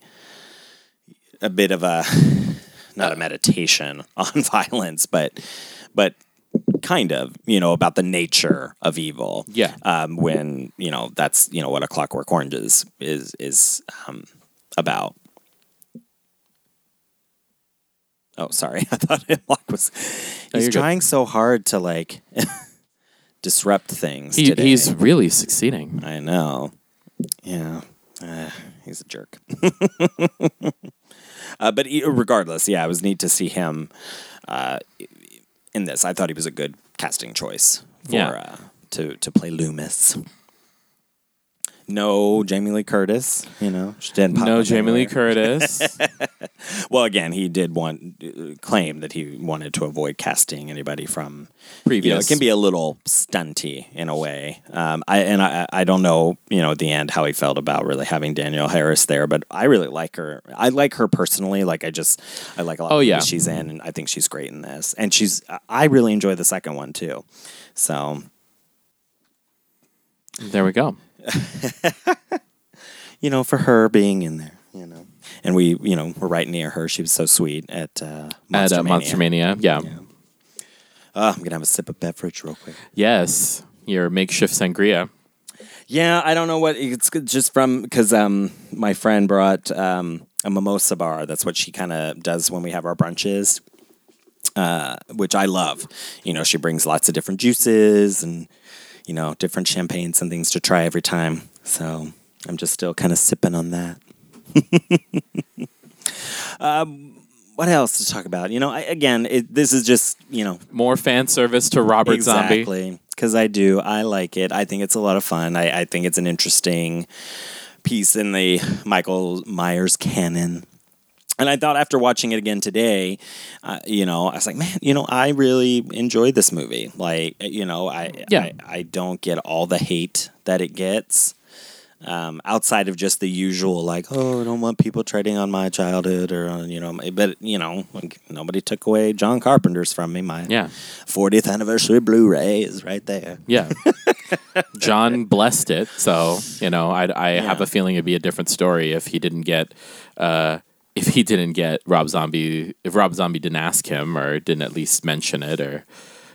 a bit of a not a meditation on violence, but but kind of you know about the nature of evil. Yeah. Um, when you know that's you know what a Clockwork Orange is is is um, about. Oh, sorry. I thought Hemlock was. No, He's you're good. trying so hard to like disrupt things. he, today. he's really succeeding. I know. Yeah. Uh, he's a jerk. Uh, but regardless, yeah, it was neat to see him uh, in this. I thought he was a good casting choice for Yeah. uh, to to play Loomis. No Jamie Lee Curtis, you know. She didn't pop No Jamie Lee. Curtis. Well, again, he did want uh, claim that he wanted to avoid casting anybody from Previous. You know, it can be a little stunty in a way. Um, I and I, I don't know, you know, at the end how he felt about really having Danielle Harris there, but I really like her. I like her personally. Like I just, I like a lot. Oh, of yeah. she's in, and I think she's great in this. And she's, I really enjoy the second one too. So there we go. you know, for her being in there, you know, and we, you know, we're right near her. She was so sweet at uh, At Monster uh, Mania. Monster Mania. Yeah. Uh, I'm gonna have a sip of beverage real quick. Yes. Your makeshift sangria. Yeah, I don't know what it's just from because um, my friend brought um, a mimosa bar. That's what she kind of does when we have our brunches, uh, which I love. You know, she brings lots of different juices and you know different champagnes and things to try every time. So I'm just still kind of sipping on that. um, what else to talk about? You know, I, again, it, this is just you know More fan service to Robert Zombie. Exactly. Because I do. I like it. I think it's a lot of fun. I, I think it's an interesting piece in the Michael Myers canon. And I thought after watching it again today, uh, you know, I was like, man, you know, I really enjoyed this movie. Like, you know, I, Yeah. I, I don't get all the hate that it gets. Um, outside of just the usual, like, oh, I don't want people treading on my childhood, or on, you know, my- but you know, like, nobody took away John Carpenter's from me. My Yeah. 40th anniversary Blu-ray is right there. Yeah. John blessed it, so you know I, I have a feeling it'd be a different story if he didn't get uh, if he didn't get Rob Zombie if Rob Zombie didn't ask him or didn't at least mention it or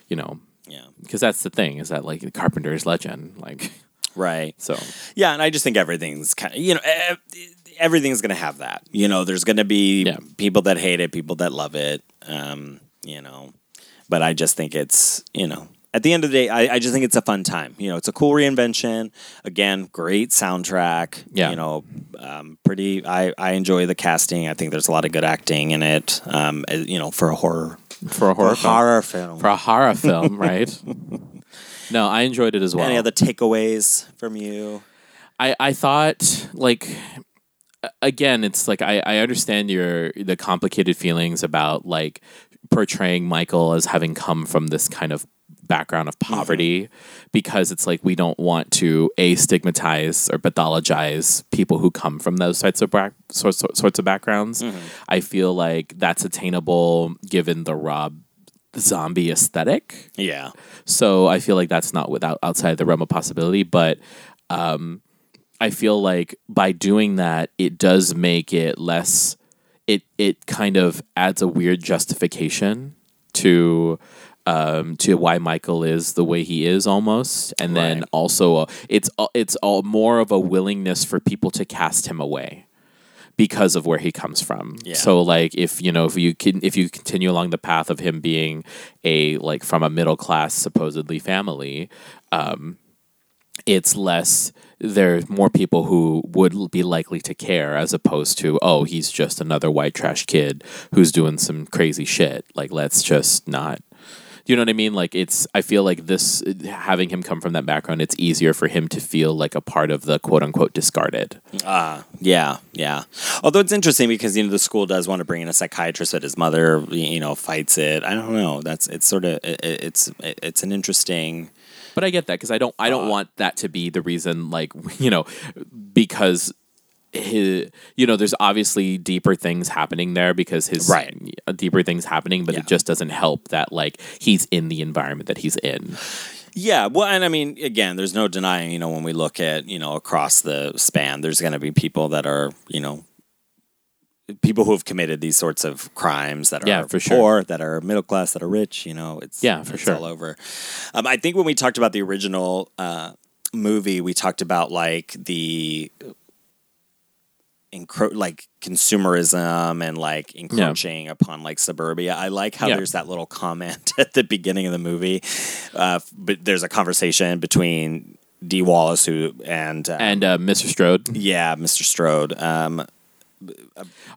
you know Yeah, because that's the thing is that like the Carpenter's legend like right. so Yeah, and I just think everything's kind of you know everything's going to have that. You know, there's going to be Yeah. people that hate it, people that love it. Um, you know, but I just think it's you know at the end of the day, I, I just think it's a fun time. You know, it's a cool reinvention. Again, great soundtrack. Yeah. you know, um, pretty. I I enjoy the casting. I think there's a lot of good acting in it. Um, you know, for a horror for a for horror a film, horror film. for a horror film right no I enjoyed it as well Any other takeaways from you? I, I thought like again it's like I, I understand your the complicated feelings about like portraying Michael as having come from this kind of background of poverty because it's like we don't want to a stigmatize or pathologize people who come from those types of back, sorts, sorts of backgrounds. I feel like that's attainable given the Rob zombie aesthetic. Yeah, So I feel like that's not without outside the realm of possibility, but um, I feel like by doing that, it does make it less. It it kind of adds a weird justification to um, to why Michael is the way he is almost, and then also uh, it's uh, it's all more of a willingness for people to cast him away because of where he comes from. Yeah. So like if you know if you can if you continue along the path of him being a like from a middle class supposedly family, um, it's less there's more people who would be likely to care as opposed to oh he's just another white trash kid who's doing some crazy shit like let's just not do you know what I mean? Like it's I feel like this having him come from that background, it's easier for him to feel like a part of the quote unquote discarded. Ah, yeah, yeah. Although it's interesting because you know the school does want to bring in a psychiatrist, but his mother, you know, fights it. I don't know. That's it's sort of it, it's it's an interesting. But I get that because I don't I don't want that to be the reason like you know because his you know there's obviously deeper things happening there because his Right. uh, deeper things happening but Yeah. it just doesn't help that like he's in the environment that he's in. Yeah, well, and I mean, again, there's no denying. You know, when we look at you know across the span, there's going to be people that are you know people who have committed these sorts of crimes that are Yeah, for sure. that are middle class, that are rich. You know, it's Yeah, for it's sure. all over. Um, I think when we talked about the original uh, movie, we talked about like the encro- like consumerism and like encroaching upon like suburbia. I like how Yeah. there's that little comment at the beginning of the movie, uh, but there's a conversation between Dee Wallace who and um, And uh, Mr. Strode yeah, Mr. Strode. Um,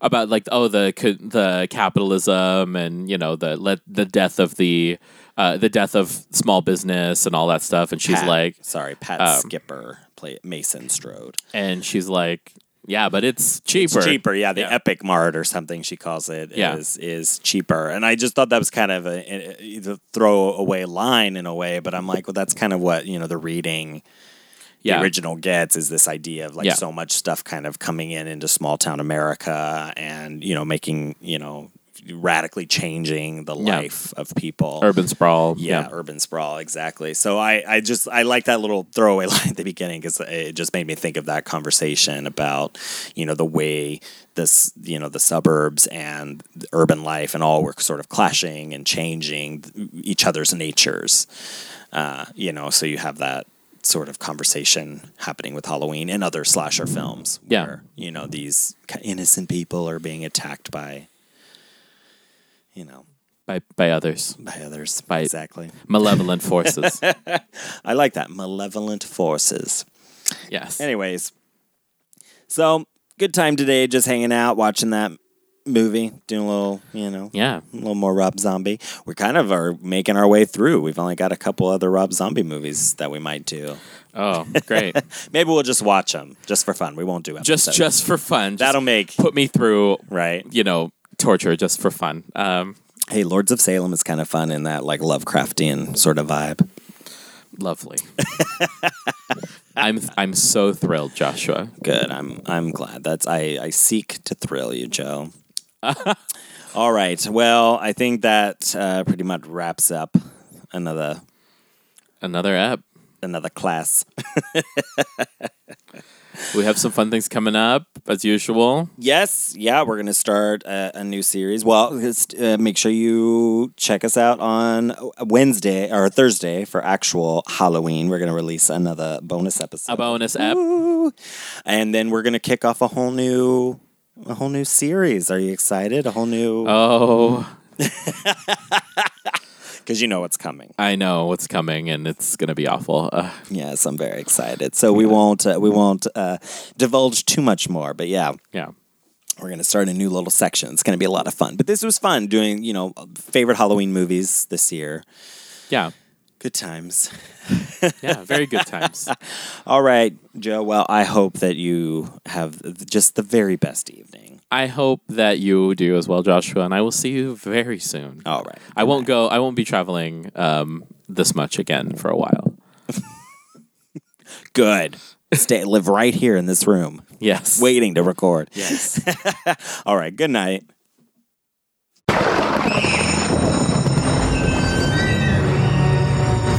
about like oh the the capitalism and you know the let the death of the uh, the death of small business and all that stuff and she's Pat- like sorry, Pat um, Skipper play Mason Strode. and she's like yeah but it's cheaper It's cheaper, yeah. The Yeah. Epic Mart or something she calls it is Yeah. is cheaper, and I just thought that was kind of a, a, a throwaway line in a way. But I'm like, well, that's kind of what you know the reading yeah the original gets is this idea of like Yeah. so much stuff kind of coming in into small town America, and you know making you know radically changing the Yeah. life of people. urban sprawl yeah, urban sprawl exactly. So I, I just I like that little throwaway line at the beginning because it just made me think of that conversation about you know the way this you know the suburbs and urban life and all were sort of clashing and changing each other's natures. Uh, you know, so you have that sort of conversation happening with Halloween and other slasher films. Yeah. where, you know these innocent people are being attacked by. You know, by by others by others. By- exactly. malevolent forces I like that. Malevolent forces. yes Anyways, so good time today, just hanging out, watching that movie, doing a little, you know, Yeah. a little more Rob Zombie. We kind of are making our way through. We've only got a couple other Rob Zombie movies that we might do. Oh, great. Maybe we'll just watch them just for fun. We won't do just episodes. just for fun. Just That'll make put me through, right. you know, torture just for fun. Um, Hey, Lords of Salem is kind of fun in that like Lovecraftian sort of vibe. lovely. I'm I'm so thrilled, Joshua. Good. I'm I'm glad. That's I I seek to thrill you, Joe. All right. Well, I think that uh, pretty much wraps up another Another app. another class. We have some fun things coming up as usual. Yes, yeah, we're gonna start a, a new series. Well, just, uh, make sure you check us out on Wednesday or Thursday for actual Halloween. We're gonna release another bonus episode, A bonus app. Woo! and then we're gonna kick off a whole new, a whole new series. Are you excited? A whole new Oh, because you know what's coming. I know what's coming, and it's gonna be awful. Uh, Yes, I'm very excited. So we won't uh, we won't uh, divulge too much more. But yeah, yeah. We're going to start a new little section. It's going to be a lot of fun. But this was fun doing, you know, favorite Halloween movies this year. Yeah. Good times. Yeah. Very good times. All right, Joe. Well, I hope that you have just the very best evening. I hope that you do as well, Joshua, and I will see you very soon. All right. I won't go. I won't be traveling um, this much again for a while. Good. Stay live right here in this room, Yes. waiting to record. Yes. All right. Good night.